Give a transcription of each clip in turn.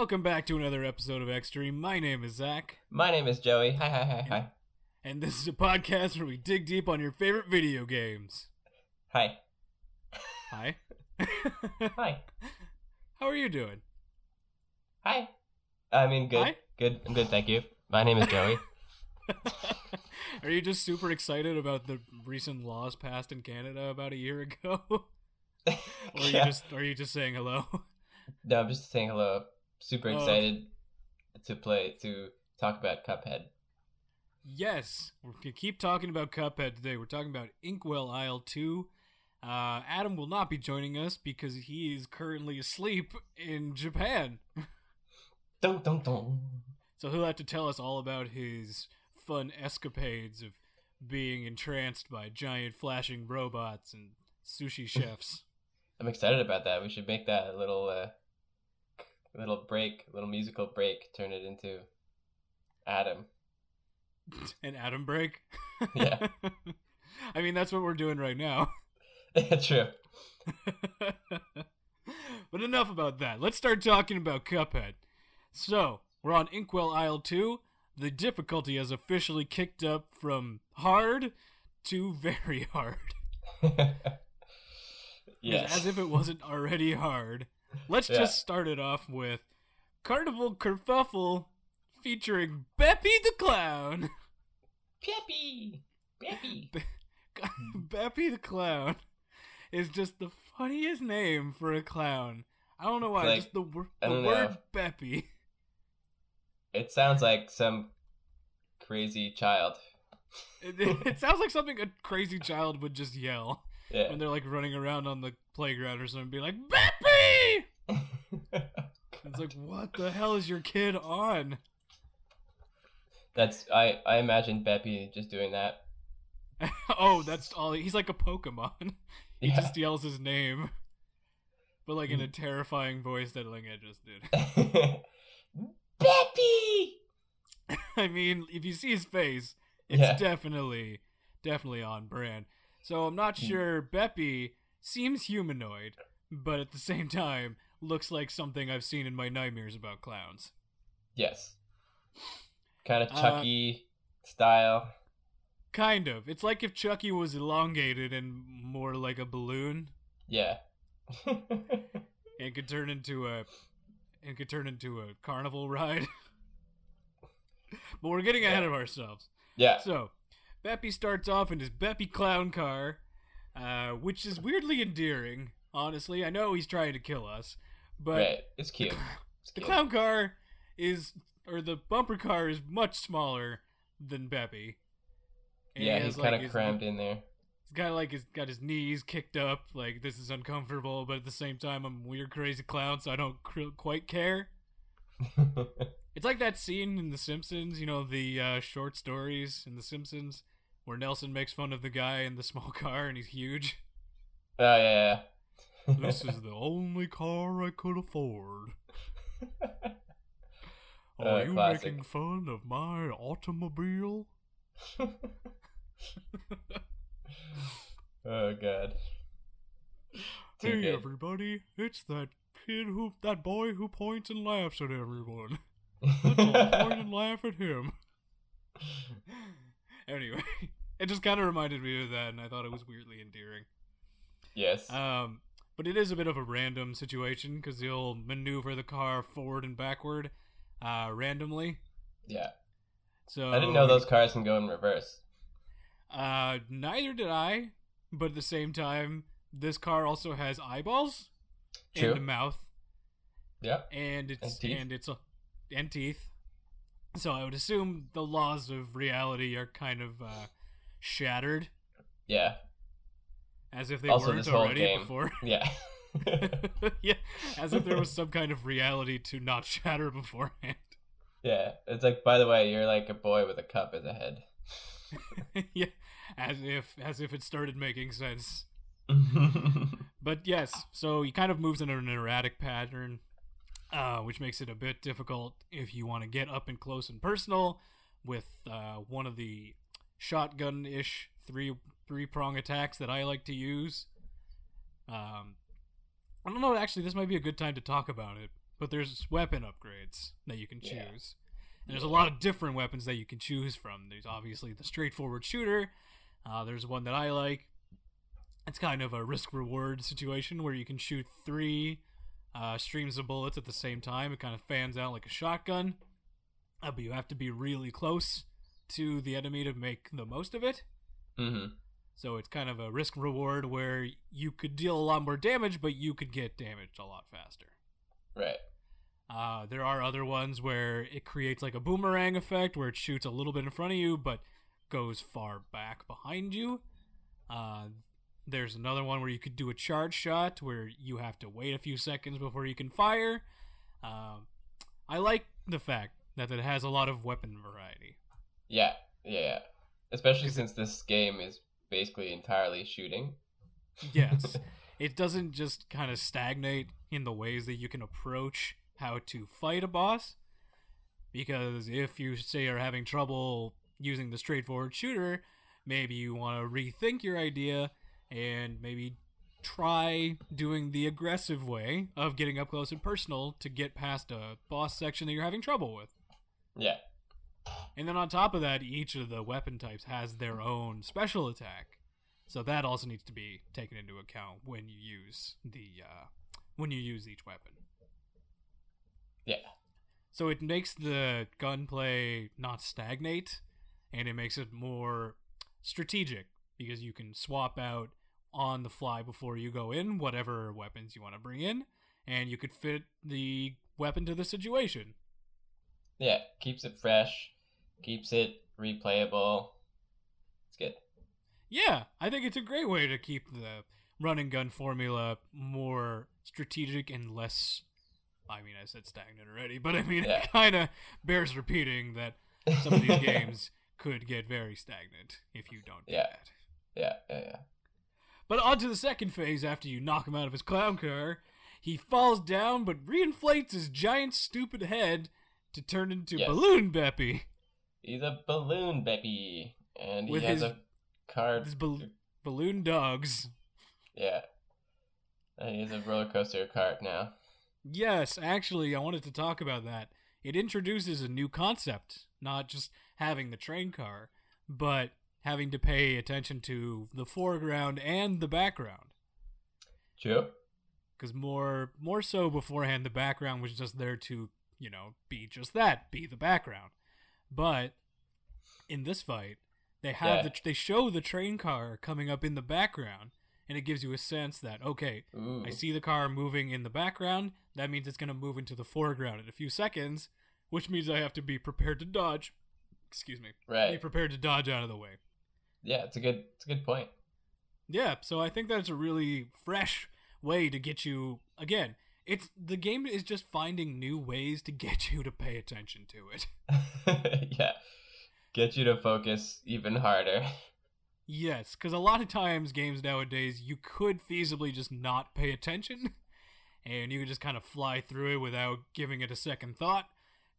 Welcome back to another episode of Extreme. My name is Zach, My name is Joey. Hi, hi, hi, hi. and this is a podcast where we dig deep on your favorite video games. Hi. Hi. Hi. How are you doing? Hi. I mean, good. Hi. Good. I'm good, thank you. My name is Joey. are you just super excited about the recent laws passed in Canada about a year ago? or are you Yeah. just are you just saying hello? No, I'm just saying hello. Super Oh. excited to play, to talk about Cuphead. Yes, we're gonna keep talking about Cuphead today. We're talking about Inkwell Isle 2. Uh, Adam will not be joining us because he is currently asleep in Japan. Dun, dun, dun. So he'll have to tell us all about his fun escapades of being entranced by giant flashing robots and sushi chefs. I'm excited about that. We should make that a little, uh, little break, little musical break. Turn it into Adam. An Adam break. Yeah. I mean, that's what we're doing right now. True. but enough about that. Let's start talking about Cuphead. So, we're on Inkwell Isle 2. The difficulty has officially kicked up from hard to very hard. yes. As if it wasn't already hard. Let's Yeah. just start it off with Carnival Kerfuffle featuring Beppy the Clown. Peppy. Peppy. Beppy the Clown is just the funniest name for a clown. I don't know why, Like, just the, wor- I the don't word know. Beppy. It sounds like some crazy child. It, it sounds like something a crazy child would just yell Yeah. when they're like running around on the playground or something, be like, Beppy! It's like, what the hell is your kid on? That's I I imagine Beppy just doing that. oh, that's all. He's like a Pokemon. He Yeah. just yells his name, but like in a terrifying voice that like I just did. Beppy. I mean, if you see his face, it's Yeah. definitely, definitely on brand. So I'm not Hmm. sure. Beppy seems humanoid, but at the same time looks like something I've seen in my nightmares about clowns. Yes. Kind of Uh, Chucky style. Kind of. It's like if Chucky was elongated and more like a balloon, Yeah. and could turn into a, and could turn into a carnival ride. but we're getting ahead of ourselves. yeah. So, Beppy starts off in his Beppy clown car, uh, which is weirdly endearing. Honestly, I know he's trying to kill us, but right. It's cute. It's the cute. clown car is, or the bumper car is much smaller than Beppy. And yeah, he he's kind of his- crammed in there. He's got like he's got his knees kicked up, like this is uncomfortable, but at the same time, I'm a weird, crazy clown, so I don't cr- quite care. It's like that scene in The Simpsons, you know, the uh, short stories in The Simpsons, where Nelson makes fun of the guy in the small car and he's huge. oh yeah. This is the only car I could afford. Are Uh, you classic. making fun of my automobile? oh god. Hey everybody, it's that kid who, that boy who points and laughs at everyone. Let's all point and laugh at him. Anyway, it just kind of reminded me of that, and I thought it was weirdly endearing. yes. Um, but it is a bit of a random situation because he'll maneuver the car forward and backward, uh, randomly. yeah. So I didn't know those cars can go in reverse. Uh, neither did I. But at the same time, this car also has eyeballs True. and a mouth, Yeah. and it's And teeth. and it's a, and teeth. So I would assume the laws of reality are kind of uh, shattered, Yeah. As if they Also, weren't already game. before. Yeah. yeah, as if there was some kind of reality to not shatter beforehand. yeah. It's like, by the way, you're like a boy with a cup in the head. yeah, as if as if it started making sense. But yes, so he kind of moves in an erratic pattern, uh, which makes it a bit difficult if you want to get up and close and personal with uh, one of the shotgun-ish three three prong attacks that I like to use. Um, I don't know. Actually, this might be a good time to talk about it but there's weapon upgrades that you can choose. Yeah. And there's a lot of different weapons that you can choose from. There's obviously the straightforward shooter. Uh, there's one that I like. It's kind of a risk reward situation where you can shoot three uh, streams of bullets at the same time. It kind of fans out like a shotgun. Uh, but you have to be really close to the enemy to make the most of it. Mm-hmm. So it's kind of a risk reward where you could deal a lot more damage, but you could get damaged a lot faster. Right. Uh, there are other ones where it creates like a boomerang effect where it shoots a little bit in front of you but goes far back behind you. Uh, there's another one where you could do a charge shot where you have to wait a few seconds before you can fire. Um, I like the fact that it has a lot of weapon variety. Yeah. Yeah. yeah. Especially since this game is basically entirely shooting. Yes. it doesn't just kind of stagnate in the ways that you can approach how to fight a boss. Because if you say you're having trouble using the straightforward shooter, maybe you want to rethink your idea and maybe try doing the aggressive way of getting up close and personal to get past a boss section that you're having trouble with. Yeah. And then on top of that, each of the weapon types has their own special attack. So that also needs to be taken into account when you use the uh, when you use each weapon. Yeah. So it makes the gunplay not stagnate, and it makes it more strategic because you can swap out on the fly before you go in whatever weapons you want to bring in, and you could fit the weapon to the situation. Yeah. Keeps it fresh. Keeps it replayable. It's good. Yeah, I think it's a great way to keep the run and gun formula more strategic and less. I mean, I said stagnant already, but I mean, Yeah. it kind of bears repeating that some of these games could get very stagnant if you don't do Yeah. that. Yeah. Yeah. Yeah. But on to the second phase after you knock him out of his clown car. He falls down but reinflates his giant stupid head to turn into Yes. Balloon Beppy. He's a balloon baby, and he With has his- a card. Bal- balloon dogs. Yeah. And he has a roller coaster cart now. Yes, actually, I wanted to talk about that. It introduces a new concept, not just having the train car, but having to pay attention to the foreground and the background. True. Because more, more so beforehand, the background was just there to, you know, be just that, be the background. But in this fight, they have Yeah. the, they show the train car coming up in the background, and it gives you a sense that okay, Ooh. I mm. see the car moving in the background. That means it's going to move into the foreground in a few seconds, which means I have to be prepared to dodge. Excuse me. Right. Be prepared to dodge out of the way. Yeah, it's a good. It's a good point. Yeah, so I think that's a really fresh way to get you again. It's the game is just finding new ways to get you to pay attention to it. yeah. Get you to focus even harder. Yes, because a lot of times games nowadays you could feasibly just not pay attention, and you could just kind of fly through it without giving it a second thought.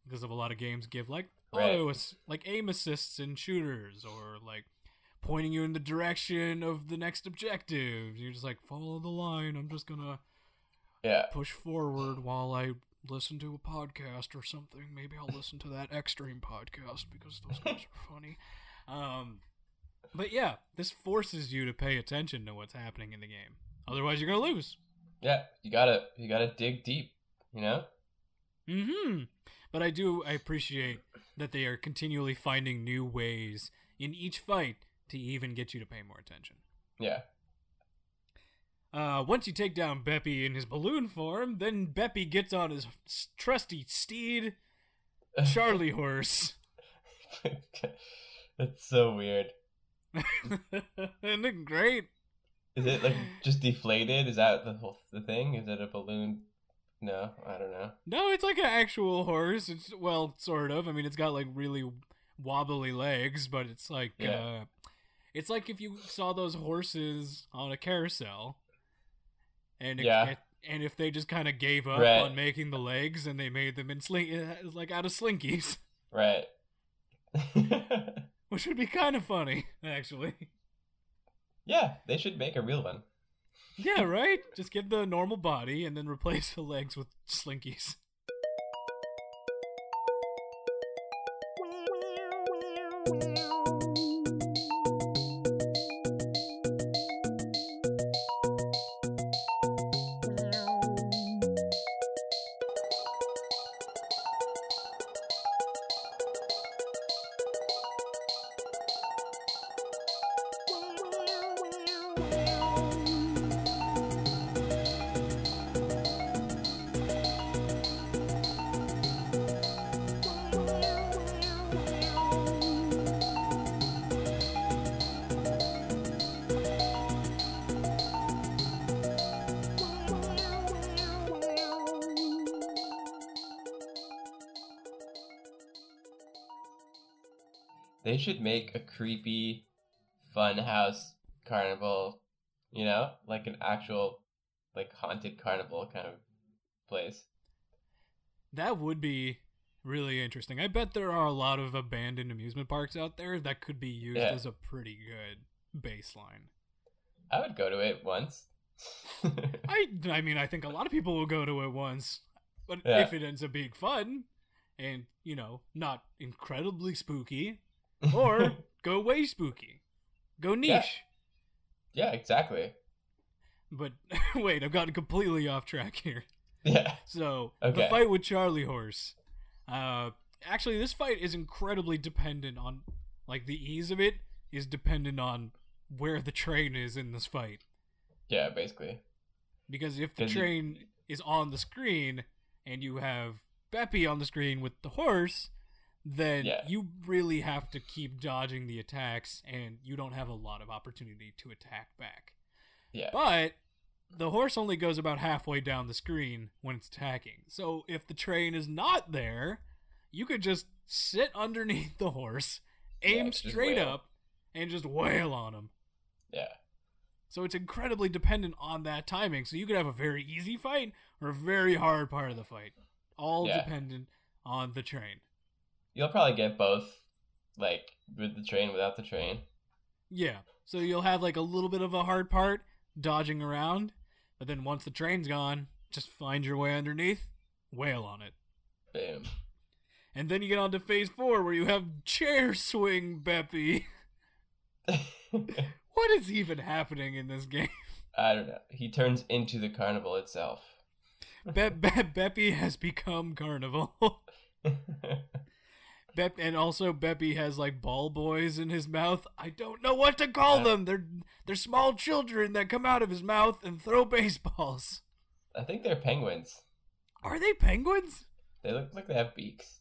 Because of a lot of games give like Right. auto like aim assists in shooters, or like pointing you in the direction of the next objective. You're just like follow the line. I'm just gonna Yeah. push forward while I listen to a podcast or something. Maybe I'll listen to that Extreme podcast because those guys are funny. Um, but yeah, this forces you to pay attention to what's happening in the game. Otherwise, you're gonna lose. Yeah. You gotta. You gotta dig deep. You know. Mm hmm. But I do. I appreciate that they are continually finding new ways in each fight to even get you to pay more attention. Yeah. Uh, once you take down Beppy in his balloon form, then Beppy gets on his trusty steed, Charlie horse. That's so weird. Isn't it great? Is it like just deflated? Is that the whole the thing? Is it a balloon? No, I don't know. No, it's like an actual horse. It's well, sort of. I mean, it's got like really wobbly legs, but it's like Yeah. uh it's like if you saw those horses on a carousel, and yeah. It, and if they just kind of gave up right. on making the legs and they made them in sling uh, like out of slinkies, right? Which would be kind of funny, actually. Yeah, they should make a real one. yeah, right. Just give the normal body and then replace the legs with slinkies. They should make a creepy fun house carnival, you know, like an actual like haunted carnival kind of place. That would be really interesting. I bet there are a lot of abandoned amusement parks out there that could be used Yeah. as a pretty good baseline. I would go to it once. I I mean I think a lot of people will go to it once, but Yeah. if it ends up being fun and you know not incredibly spooky, or go way spooky, go niche. Yeah. yeah, exactly. But wait, I've gotten completely off track here. Yeah. So Okay. the fight with Charlie Horse. Uh, actually, this fight is incredibly dependent on, like, the ease of it is dependent on where the train is in this fight. Yeah, basically. Because if the you- train is on the screen and you have Beppy on the screen with the horse, then Yeah. you really have to keep dodging the attacks, and you don't have a lot of opportunity to attack back. Yeah. But the horse only goes about halfway down the screen when it's attacking. So if the train is not there, you could just sit underneath the horse, aim just straight up, and just wail on him. Yeah. So it's incredibly dependent on that timing. So you could have a very easy fight or a very hard part of the fight, all Yeah. dependent on the train. You'll probably get both, like with the train, without the train. Yeah. So you'll have like a little bit of a hard part dodging around, but then once the train's gone, just find your way underneath, wail on it. Boom. And then you get on to phase four where you have chair swing Beppy. What is even happening in this game? I don't know. He turns into the carnival itself. Be- Be- Beppy has become Carnival. Bep- and also Beppy has like ball boys in his mouth. I don't know what to call Yeah. them. They're they're small children that come out of his mouth and throw baseballs. I think they're penguins. Are they penguins? They look like they have beaks.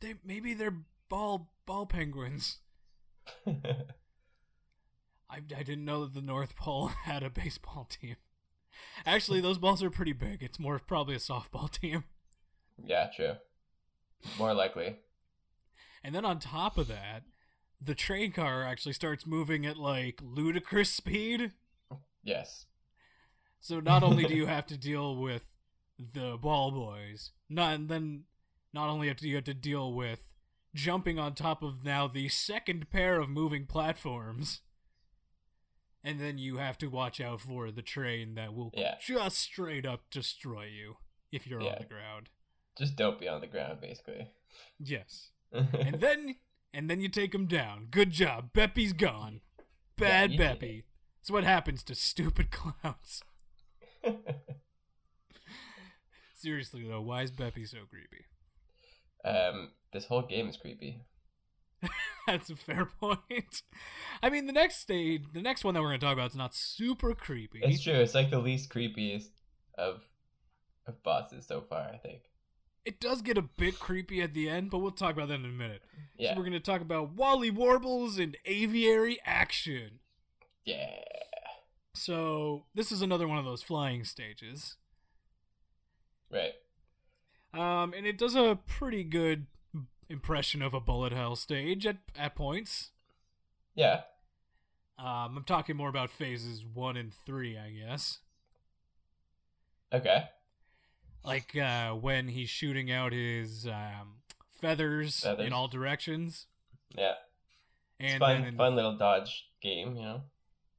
They maybe they're ball ball penguins. I, I didn't know that the North Pole had a baseball team. Actually, those balls are pretty big. It's more probably a softball team. yeah, true. More likely. And then on top of that, the train car actually starts moving at like ludicrous speed. Yes. So not only do you have to deal with the ball boys, not and then not only do you have to deal with jumping on top of now the second pair of moving platforms, and then you have to watch out for the train that will Yeah. just straight up destroy you if you're Yeah. on the ground. Just don't be on the ground, basically. Yes. And then and then you take him down. Good job. Beppy's gone. Bad did Beppy. That's what happens to stupid clowns. Seriously though, why is Beppy so creepy? um, this whole game is creepy. That's a fair point. I mean, the next stage, the next one that we're going to talk about is not super creepy. It's true. It's like the least creepiest of of bosses so far. I think. It does get a bit creepy at the end, but we'll talk about that in a minute. Yeah. So we're going to talk about Wally Warbles and aviary action. Yeah. So this is another one of those flying stages. Right. Um, and it does a pretty good impression of a bullet hell stage at, at points. Yeah. Um, I'm talking more about phases one and three, I guess. Okay. Like uh, when he's shooting out his um, feathers, Feathers. in all directions. Yeah. It's And fun. then in fun little dodge game. You know.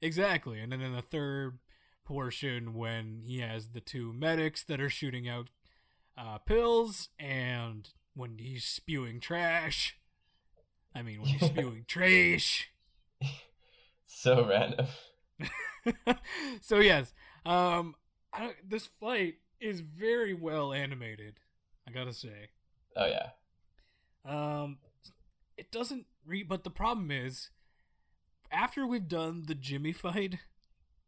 exactly, and then in the third portion, when he has the two medics that are shooting out uh, pills, and when he's spewing trash. I mean, when you're spewing trash. So random. so yes, um, I don't, this fight is very well animated. I gotta say. Oh yeah. Um, it doesn't re. But the problem is, after we've done the Djimmi fight,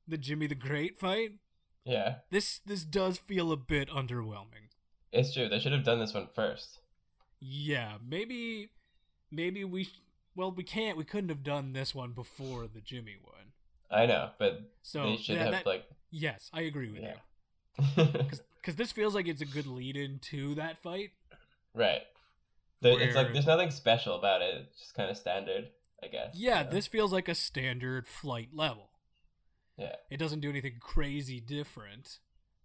the Djimmi the Great fight, Yeah. this this does feel a bit underwhelming. It's true. They should have done this one first. Yeah, maybe, maybe we. sh- Well, we can't. We couldn't have done this one before the Djimmi one. I know, but So they should that- have that- like yes, I agree with Yeah. you because this feels like it's a good lead into that fight. right. There, it's like there's nothing special about it. It's just kind of standard, I guess. Yeah, you know? this feels like a standard flight level. Yeah. It doesn't do anything crazy different.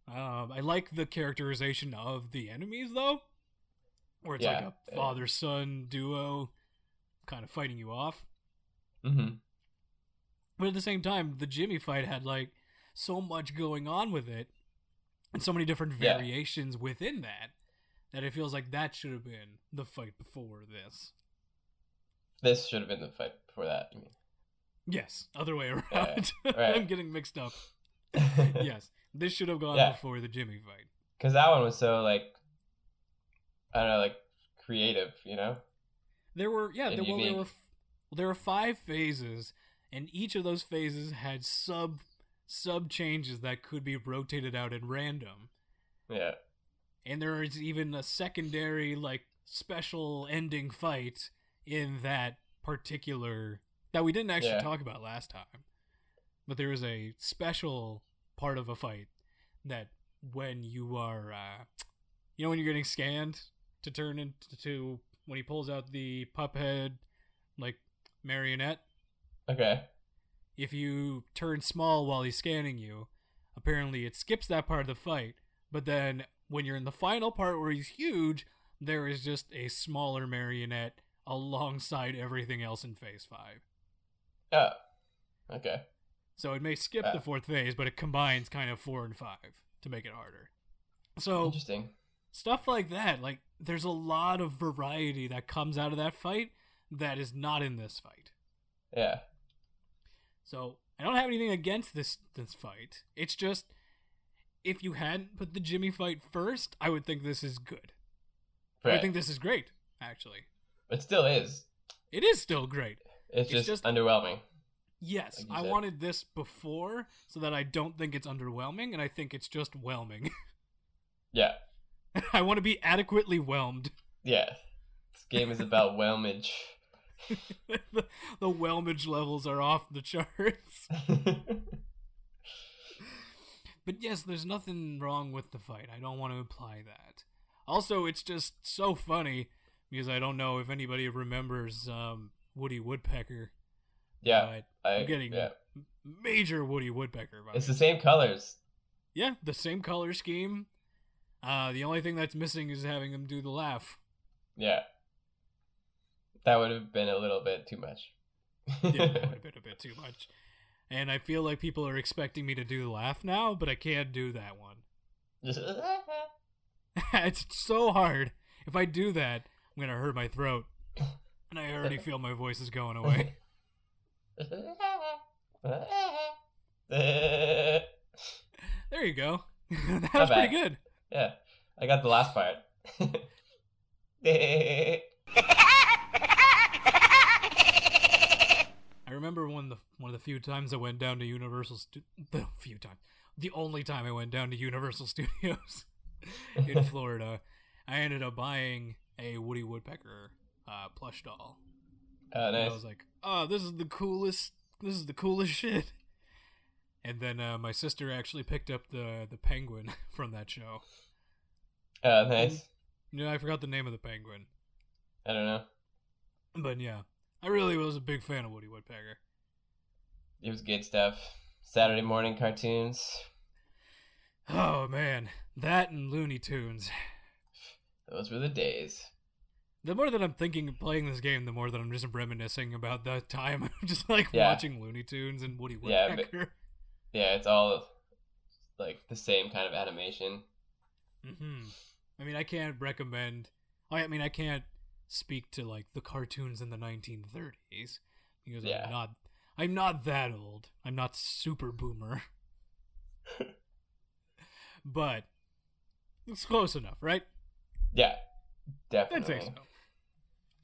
Um, I like the characterization of the enemies though, where it's like a father son duo, kind of fighting you off. Mm-hmm. But at the same time, the Djimmi fight had like so much going on with it, and so many different Yeah. variations within that, that it feels like that should have been the fight before this. This should have been the fight before that. I mean. Yes, other way around. Yeah, right. I'm getting mixed up. yes, this should have gone Yeah. before the Djimmi fight. Because that one was so like, I don't know, like creative, you know? There were yeah, there, well, there were f- there were five phases, and each of those phases had sub sub changes that could be rotated out at random. Yeah. And there is even a secondary like special ending fight in that particular that we didn't actually Yeah. talk about last time. But there is a special part of a fight that when you are uh you know when you're getting scanned to turn into when he pulls out the pup head like marionette Okay. If you turn small while he's scanning you, apparently it skips that part of the fight. But then when you're in the final part where he's huge, there is just a smaller marionette alongside everything else in phase five. Oh. Okay. So it may skip the uh. fourth phase, but it combines kind of four and five to make it harder. So Interesting. stuff like that, like there's a lot of variety that comes out of that fight that is not in this fight. Yeah. So I don't have anything against this this fight. It's just if you hadn't put the Djimmi fight first, I would think this is good. I think this is great, actually. it still is. It is still great. It's, It's just, just- underwhelming. Yes, Like I said. wanted this before so that I don't think it's underwhelming, and I think it's just whelming. Yeah. I want to be adequately whelmed. Yeah. This game is about whelmage. The, the whelmage levels are off the charts. But yes, there's nothing wrong with the fight. I don't want to imply that. Also, it's just so funny because I don't know if anybody remembers um, Woody Woodpecker. yeah. I, I'm getting yeah. major Woody Woodpecker. It's the same colors. yeah, the same color scheme. Uh, the only thing that's missing is having him do the laugh. Yeah. That would have been a little bit too much. Yeah, that would have been a bit too much. And I feel like people are expecting me to do the laugh now, but I can't do that one. It's so hard. If I do that, I'm gonna hurt my throat, and I already feel my voice is going away. There you go. that Not was pretty bad. good. I got the last part. I remember one of the one of the few times I went down to Universal. Stu- the few times, the only time I went down to Universal Studios in Florida, I ended up buying a Woody Woodpecker uh, plush doll. Oh, And I was like, "Oh, this is the coolest. This is the coolest shit." And then uh, my sister actually picked up the the penguin from that show. Oh, nice. Yeah, I forgot the name of the penguin, I don't know. but yeah, I really was a big fan of Woody Woodpecker. It was good stuff. Saturday morning cartoons. Oh man, that and Looney Tunes. Those were the days. The more that I'm thinking of playing this game, the more that I'm just reminiscing about that time. I'm just like Yeah. watching Looney Tunes and Woody Yeah, but- Woodpecker. Yeah, it's all like the same kind of animation. hmm I mean, I can't recommend. I mean, I can't speak to like the cartoons in the 1930s because Yeah. I'm not I'm not that old. I'm not super boomer. but it's close enough, right? Yeah, I'd definitely. say so.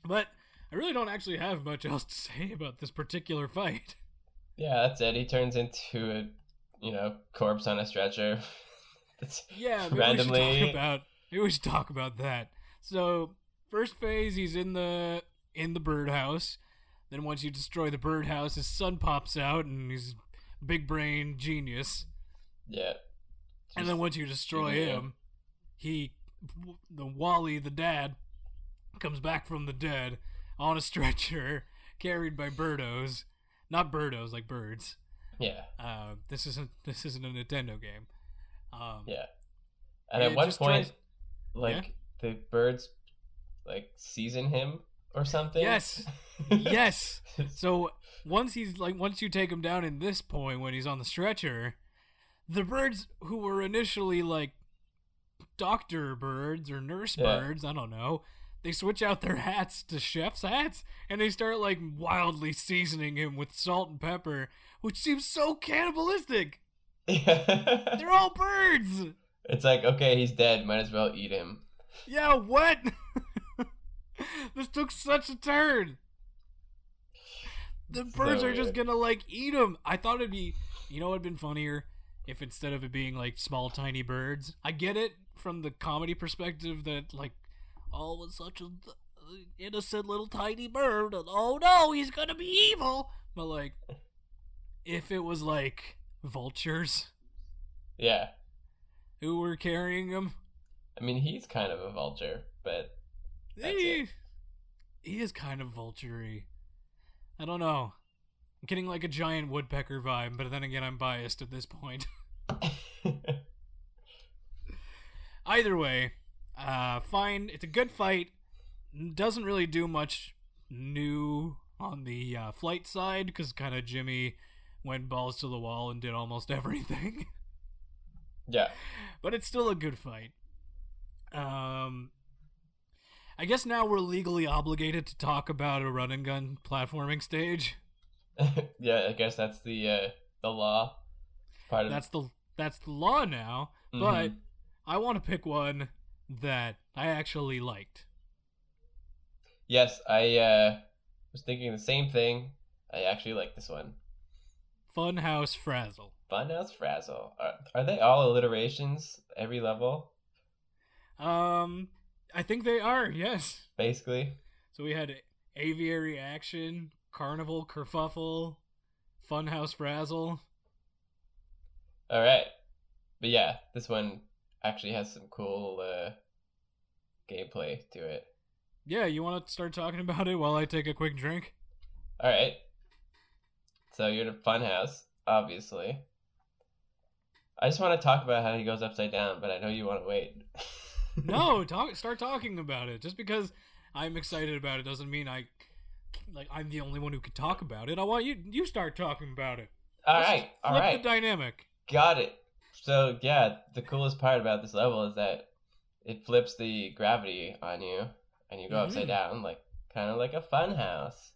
But I really don't actually have much else to say about this particular fight. Yeah, that's it. He turns into a, you know, corpse on a stretcher. Yeah, maybe we randomly. should talk about maybe we should talk about that. So first phase, he's in the in the birdhouse. Then once you destroy the birdhouse, his son pops out and he's big brain genius. yeah. and then once you destroy him, he the Wally the dad comes back from the dead on a stretcher carried by birdos, not birdos like birds. yeah, Uh, this isn't this isn't a Nintendo game. Um, yeah. And Yeah, at one point, tries- like the birds, like season him or something. Yes. yes. So once he's like once you take him down in this point when he's on the stretcher, the birds who were initially like doctor birds or nurse Yeah. birds, I don't know, they switch out their hats to chef's hats and they start like wildly seasoning him with salt and pepper, which seems so cannibalistic. Yeah. They're all birds. it's like okay, he's dead. Might as well eat him. Yeah, what? this took such a turn. The birds So are just gonna like eat them. I thought it'd be, you know, it'd been funnier if instead of it being like small, tiny birds. I get it from the comedy perspective that like, oh, was such a uh, innocent little tiny bird, and oh no, he's gonna be evil. But like, if it was like vultures Yeah. who were carrying him, I mean, he's kind of a vulture, but he, he is kind of vulture I don't know. I'm getting like a giant woodpecker vibe, but then again, I'm biased at this point. Either way, uh, fine. It's a good fight. Doesn't really do much new on the uh, flight side because kind of Djimmi went balls to the wall and did almost everything. yeah. but it's still a good fight. Um, I guess now we're legally obligated to talk about a run and gun platforming stage. yeah, I guess that's the uh, the law. Part of That's the that's the law now. Mhm. But I want to pick one that I actually liked. yes, I uh, was thinking the same thing. I actually like this one. Funhouse Frazzle. Funhouse Frazzle. Are, are they all alliterations? Every level, Um, I think they are. Yes. basically. So we had Aviary Action, Carnival Kerfuffle, Funhouse Frazzle. All right, but yeah, this one actually has some cool uh, gameplay to it. Yeah, you want to start talking about it while I take a quick drink? All right. So you're in a funhouse, obviously. I just want to talk about how he goes upside down, but I know you want to wait. no, talk. Start talking about it. Just because I'm excited about it doesn't mean I like I'm the only one who can talk about it. I want you. You start talking about it. All Let's right, all right, the dynamic. got it. So yeah, the coolest part about this level is that it flips the gravity on you, and you go upside Mhm. down, like kind of like a funhouse.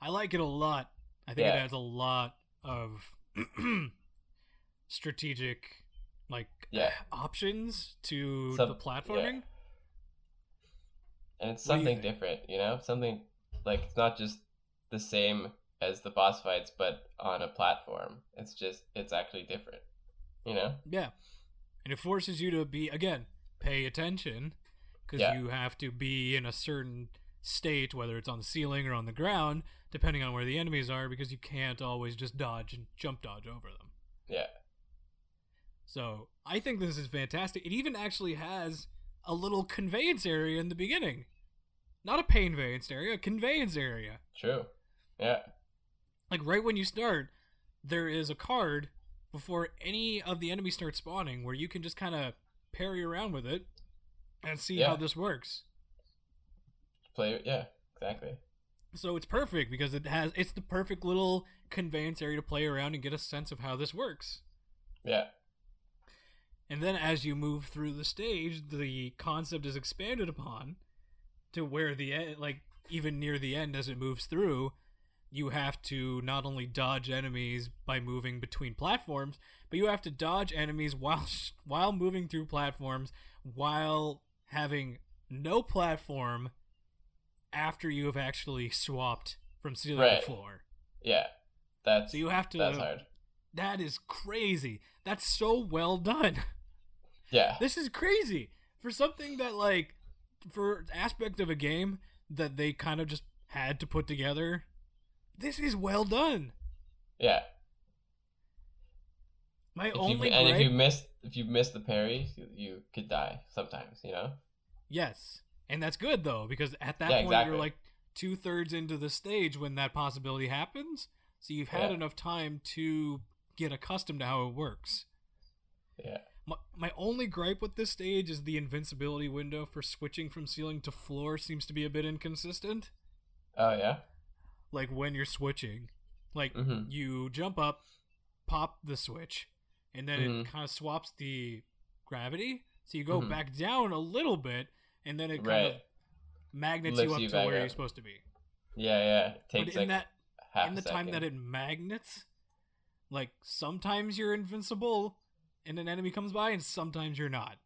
I like it a lot. I think it Yeah. adds a lot of strategic, like Yeah. options to Some- the platforming. and it's something different, you know, something like it's not just the same as the boss fights, but on a platform. It's just it's actually different, you know. Yeah. And it forces you to be, again, pay attention because Yeah. you have to be in a certain state, whether it's on the ceiling or on the ground, depending on where the enemies are, because you can't always just dodge and jump dodge over them. Yeah, So I think this is fantastic. It even actually has a little conveyance area in the beginning. Not a painveyance area, a conveyance area. true. Yeah, Like right when you start, there is a card before any of the enemies start spawning where you can just kind of parry around with it and see Yeah. how this works. play. Yeah, exactly. So it's perfect because it has it's the perfect little conveyance area to play around and get a sense of how this works. Yeah, And then as you move through the stage, the concept is expanded upon to where the end, like even near the end as it moves through, you have to not only dodge enemies by moving between platforms, but you have to dodge enemies while while moving through platforms while having no platform after you have actually swapped from ceiling Right. to floor. Yeah, that's So you have to. that's hard. That is crazy. That's so well done. Yeah, This is crazy for something that like for aspect of a game that they kind of just had to put together. This is well done. yeah. My If you, only and if you miss if you miss the parry, you, you could die sometimes. You know. yes, and that's good though because at that Yeah, point exactly. you're like two thirds into the stage when that possibility happens, so you've had Yeah. enough time to get accustomed to how it works. Yeah. My, my only gripe with this stage is the invincibility window for switching from ceiling to floor seems to be a bit inconsistent. Oh yeah. Like when you're switching, like Mhm. you jump up, pop the switch, and then it Mhm. kind of swaps the gravity. So you go Mhm. back down a little bit, and then it kind Right. of magnets Lifts you up you to where up. you're supposed to be. Yeah, yeah. It But in like that in the a time that it magnets, like sometimes you're invincible and an enemy comes by, and sometimes you're not.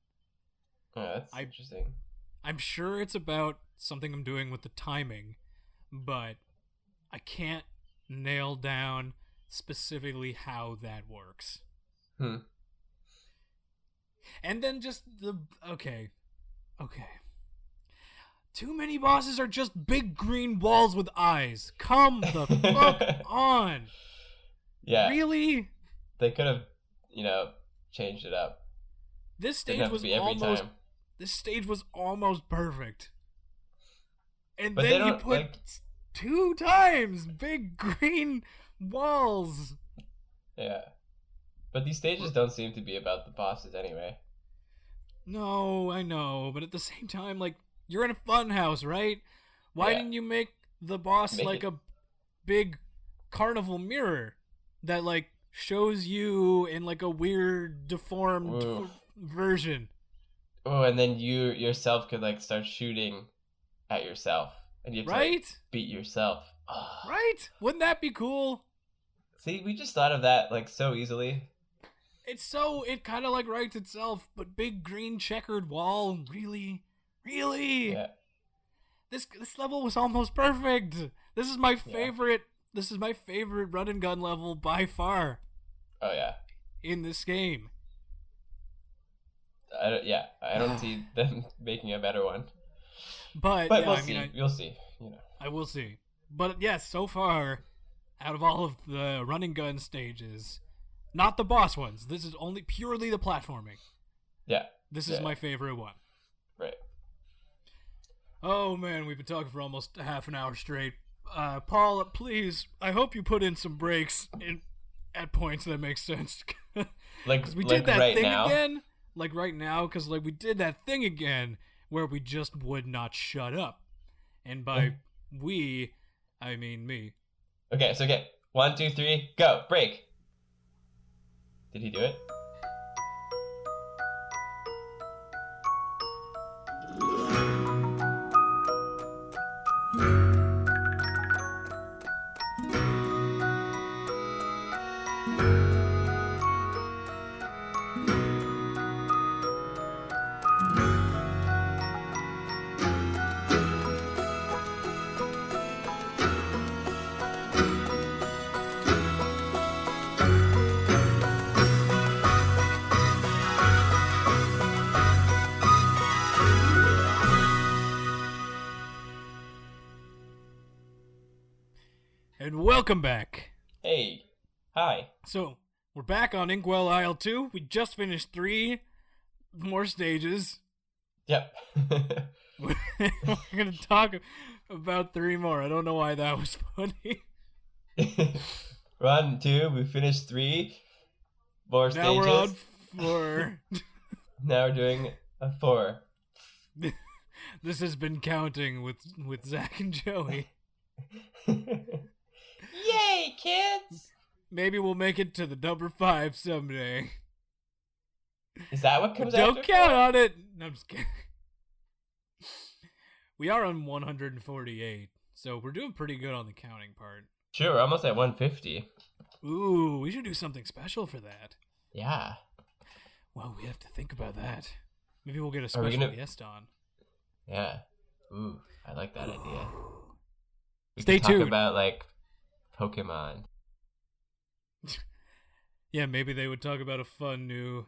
Oh, that's I- interesting. I'm sure it's about something I'm doing with the timing, but I can't nail down specifically how that works. Hmm. And then just the okay. Okay. Too many bosses are just big green walls with eyes. Come the fuck on. Yeah, Really? they could have, you know, changed it up. This stage was almost time. this stage was almost perfect. And But then you put like- two times big green walls. Yeah, but these stages don't seem to be about the bosses anyway. No, I know, but at the same time, like you're in a fun house, right? Why Yeah. didn't you make the boss Make like it- a big carnival mirror that like shows you in like a weird deformed Oof. version? Oh, and then you yourself could like start shooting at yourself, and you to like, beat yourself. Ah. Right? Wouldn't that be cool? See, we just thought of that like so easily. It's so it kind of like writes itself, but big green checkered wall, really, really. Yeah, This this level was almost perfect. This is my favorite. This is my favorite run and gun level by far oh yeah, in this game. I don't, yeah. I don't see them making a better one, But, but yeah, we'll I see. mean, We'll see. You know. I, I will see. But yes, so far, out of all of the run and gun stages, not the boss ones. This is only purely the platforming. Yeah, This is Yeah. my favorite one. right. Oh man, we've been talking for almost half an hour straight. Uh, Paul, please, I hope you put in some breaks in at points that make sense. Like we like did that right thing now. again, like right now, because like we did that thing again where we just would not shut up, and by we, I mean me. Okay, so okay, one, two, three, go. Break. Did he do it? Back on Inkwell Isle Two. We just finished three more stages. Yep. we're gonna talk about three more. I don't know why that was funny. One, two. We finished three. More Now stages. we're on four. Now we're doing a four. this has been counting with with Zach and Joey. Yay, kids! Maybe we'll make it to the number five someday. Is that what comes don't count on it. No, I'm just kidding. we are on 148, so we're doing pretty good on the counting part. Sure, we're almost at 150. Ooh, we should do something special for that. Yeah. Well, we have to think about that. Maybe we'll get a special gonna- guest on. Yeah. Ooh, I like that idea. We Stay tuned. about like Pokemon. Yeah, maybe they would talk about a fun new,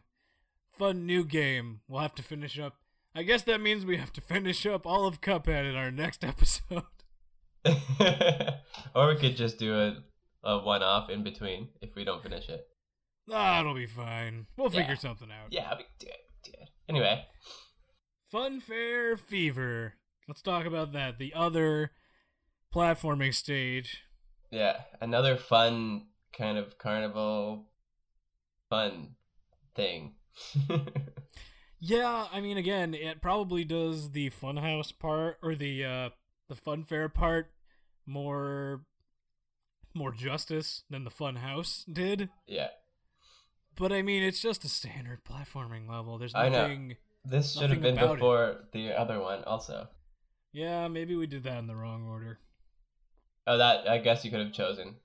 fun new game. We'll have to finish up. I guess that means we have to finish up all of Cuphead in our next episode. or we could just do a, a one off in between if we don't finish it. Ah, it'll be fine. We'll figure something out. Yeah, we do it. we do it. Anyway, Funfair Fever. Let's talk about that. The other platforming stage. yeah, another fun kind of carnival fun thing. Yeah, I mean, again, it probably does the funhouse part or the uh, the funfair part more more justice than the funhouse did. yeah. But I mean, it's just a standard platforming level. There's I know. nothing. This should have been about it. before the other one also. Yeah, maybe we did that in the wrong order. Oh, that I guess you could have chosen.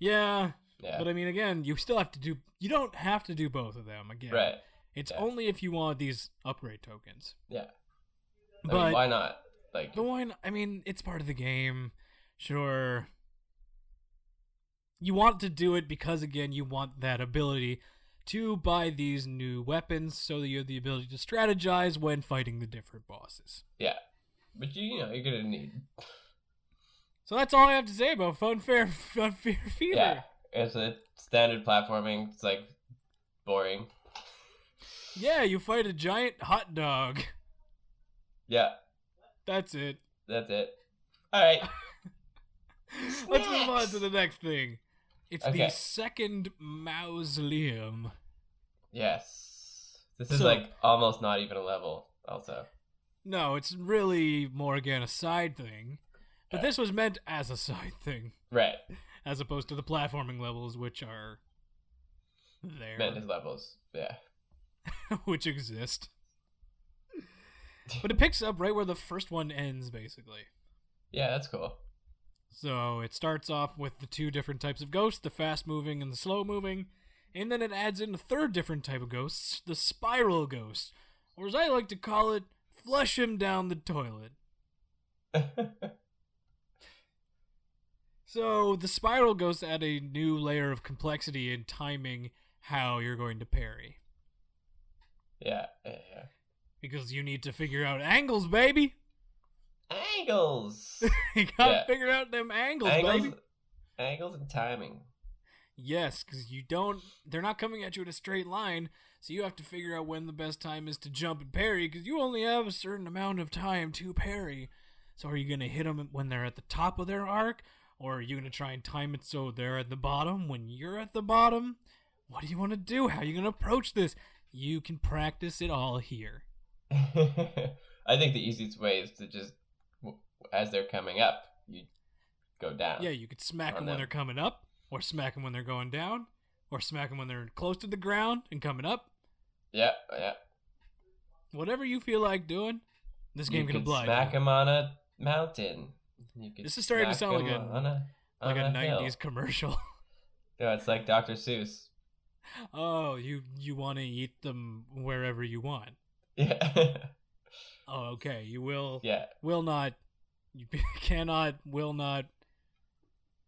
Yeah, Yeah. but I mean, again, you still have to do. You don't have to do both of them. Again, right. It's yeah. only if you want these upgrade tokens. Yeah. I But mean, why not? Like the one, I mean, it's part of the game. Sure. You want to do it because, again, you want that ability to buy these new weapons so that you have the ability to strategize when fighting the different bosses. Yeah. But you, you know, you're gonna need. So that's all I have to say about Funfair, Funfair Fever. Yeah. It's a standard platforming. It's like boring. Yeah, you fight a giant hot dog. Yeah. That's it. That's it. All right. Let's move on to the next thing. It's Okay. the second mausoleum. yes. This is So- like almost not even a level. Also. No, it's really more again a side thing. But this was meant as a side thing, Right. as opposed to the platforming levels, which are there, Meant as levels. Yeah. which exist. But it picks up right where the first one ends, basically. Yeah, that's cool. So it starts off with the two different types of ghosts, the fast moving and the slow moving, and then it adds in a third different type of ghosts, the spiral ghost, or as I like to call it, flush him down the toilet. So the spiral goes to add a new layer of complexity in timing how you're going to parry. yeah. Yeah. yeah. Because you need to figure out angles, baby! Angles. you gotta Yeah. figure out them angles, angles. baby! Angles and timing. Yes, because you don't. They're not coming at you in a straight line, so you have to figure out when the best time is to jump and parry. Because you only have a certain amount of time to parry. So are you gonna hit them when they're at the top of their arc, or are you gonna try and time it so they're at the bottom when you're at the bottom? What do you want to do? How are you gonna approach this? You can practice it all here. I think the easiest way is to just, as they're coming up, you go down. Yeah, you could smack them when they're coming up, or smack them when they're going down, or smack them when they're close to the ground and coming up. Yeah, yeah. Whatever you feel like doing, this game you can can oblige. smack them on a mountain. This is starting to sound like a- on a like a on a hill. '90s commercial. No, it's like Dr. Seuss. oh, you you want to eat them wherever you want. Yeah, Oh, okay. You will yeah. will not. You cannot will not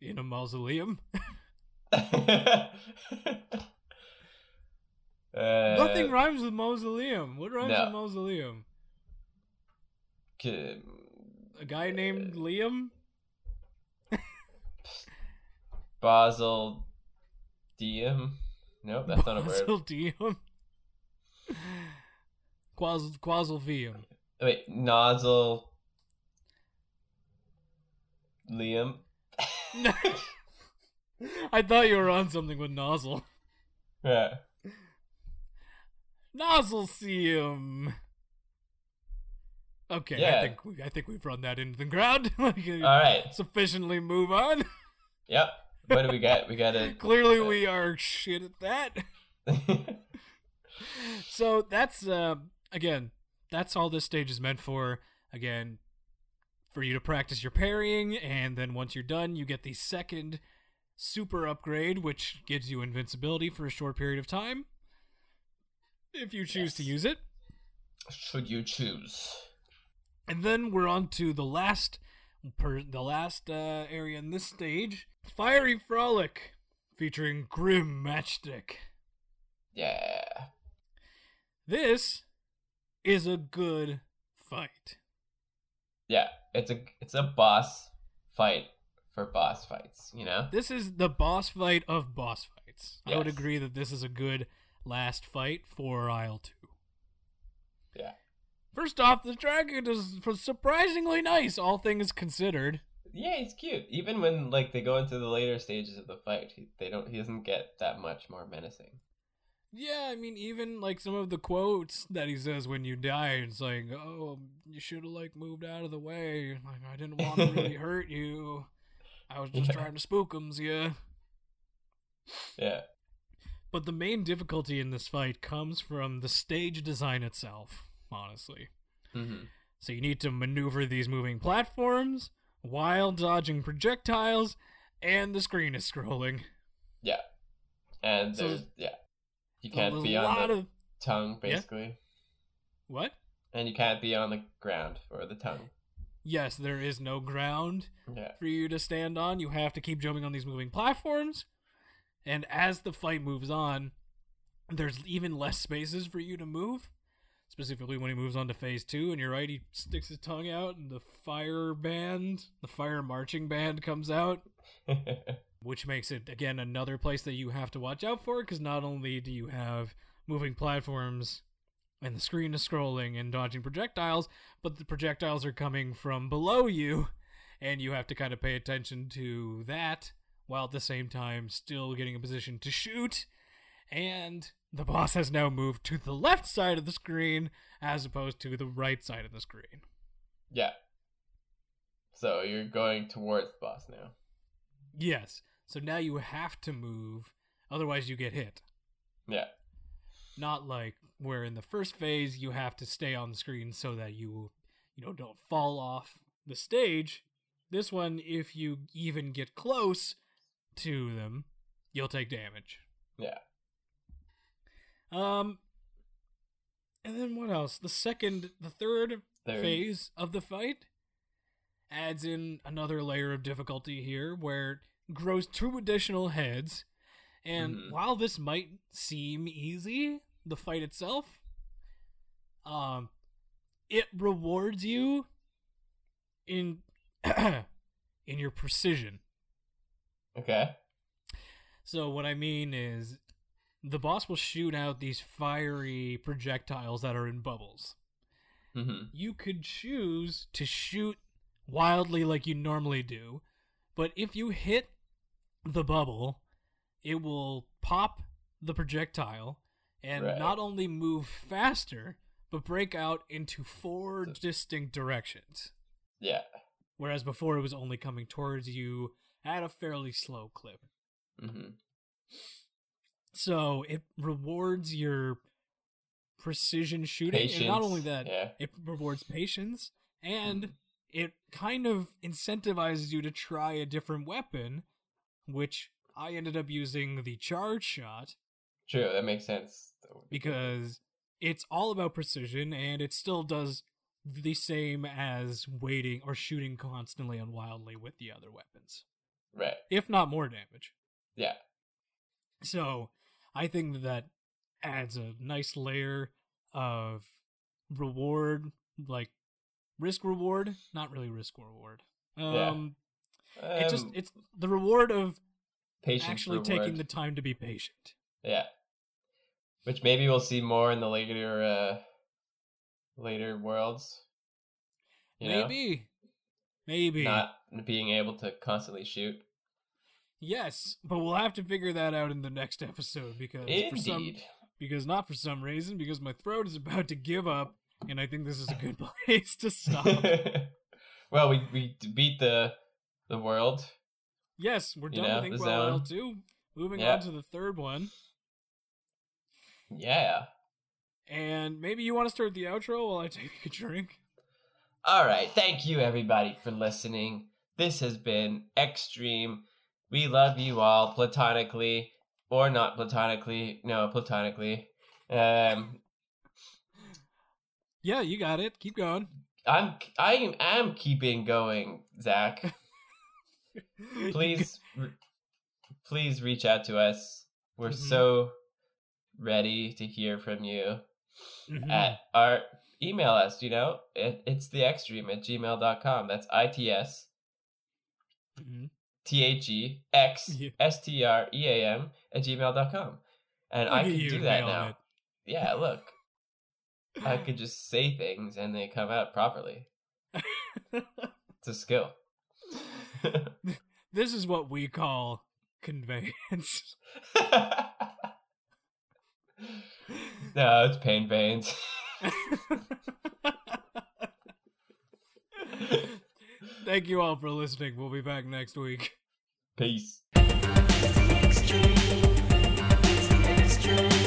in a mausoleum. uh, Nothing rhymes with mausoleum. What rhymes no. with mausoleum? A guy named Liam. Basel Diem. Nope, that's not a word. Quas Quasilvium. Wait, nozzle. Liam. I thought you were on something with nozzle. Yeah. Nozzle Nozzleseum. Okay, I think we, I think we've run that into the ground. we All right. sufficiently move on. Yep. What do we got? We got a. Clearly, we are shit at that. So that's uh, again, that's all this stage is meant for. Again, for you to practice your parrying, and then once you're done, you get the second super upgrade, which gives you invincibility for a short period of time. If you choose to use it. Should you choose? And then we're on to the last per the last uh, area in this stage, Fiery Frolic, featuring Grim Matchstick. Yeah. This is a good fight. Yeah. It's a it's a boss fight for boss fights, you know? This is the boss fight of boss fights. I would agree that this is a good last fight for Isle 2. First off, the dragon is surprisingly nice, all things considered. Yeah, he's cute. Even when like they go into the later stages of the fight, he, they don't he doesn't get that much more menacing. Yeah, I mean, even like some of the quotes that he says when you die, it's like, "Oh, you should have like moved out of the way. Like, I didn't want to really hurt you. I was just Yeah. trying to spook 'ems, yeah." Yeah. But the main difficulty in this fight comes from the stage design itself. Honestly, hmm so you need to maneuver these moving platforms while dodging projectiles, and the screen is scrolling. Yeah. And So- there's yeah. You can't be on the of tongue Yeah. basically. what? And you can't be on the ground or the tongue. Yes, there is no ground Yeah. for you to stand on. You have to keep jumping on these moving platforms. And as the fight moves on, there's even less spaces for you to move. Specifically when he moves on to phase two, and you're right, he sticks his tongue out, and the fire band, the fire marching band comes out, which makes it, again, another place that you have to watch out for, because not only do you have moving platforms and the screen is scrolling and dodging projectiles, but the projectiles are coming from below you, and you have to kind of pay attention to that while at the same time still getting a position to shoot. And the boss has now moved to the left side of the screen as opposed to the right side of the screen. yeah. So you're going towards the boss now. Yes. So now you have to move, otherwise, you get hit. Yeah. Not like where in the first phase you have to stay on the screen so that you, you know, don't fall off the stage. This one, if you even get close to them, you'll take damage. Yeah. Um, and then what else? The second, the third There phase of the fight adds in another layer of difficulty here where it grows two additional heads. And Mhm. while this might seem easy, the fight itself, um, it rewards you in in your precision. Okay. So what I mean is the boss will shoot out these fiery projectiles that are in bubbles. hmm You could choose to shoot wildly like you normally do, but if you hit the bubble, it will pop the projectile and Right. not only move faster, but break out into four distinct directions. Yeah. Whereas before it was only coming towards you at a fairly slow clip. hmm So it rewards your precision shooting, Patience. and not only that, Yeah. it rewards patience, and Mhm. it kind of incentivizes you to try a different weapon, which I ended up using the charge shot True. That makes sense. because it's all about precision, and it still does the same as waiting or shooting constantly and wildly with the other weapons, Right. if not more damage. Yeah. So I think that that adds a nice layer of reward, like risk reward, not really risk reward. Um, it just Um, it's the reward of actually reward. taking the time to be patient. Yeah. Which maybe we'll see more in the later uh later worlds. You know? Maybe, maybe Not being able to constantly shoot. Yes, but we'll have to figure that out in the next episode because for some Indeed. because not for some reason because my throat is about to give up, and I think this is a good place to stop. well, we we beat the the world. Yes, we're You done know, with the Inkwell zone. L2. Moving Yeah. on to the third one. Yeah. And maybe you want to start the outro while I take a drink? All right. Thank you, everybody, for listening. This has been Extreme. We love you all platonically or not platonically. No, platonically. Um, yeah, you got it. Keep going. I'm I am keeping going, Zach. please, re- please reach out to us. We're Mhm. so ready to hear from you. Mhm. At our email us, you know, it, it's the extreme at gmail.com. That's I T S Mhm. T H E X. S T R E A M at gmail.com. And I Look can do that now. Yeah, look. I could just say things and they come out properly. It's a skill. this is what we call conveyance. no, it's pain veins. Thank you all for listening. We'll be back next week. Peace. Extreme. Extreme. Extreme.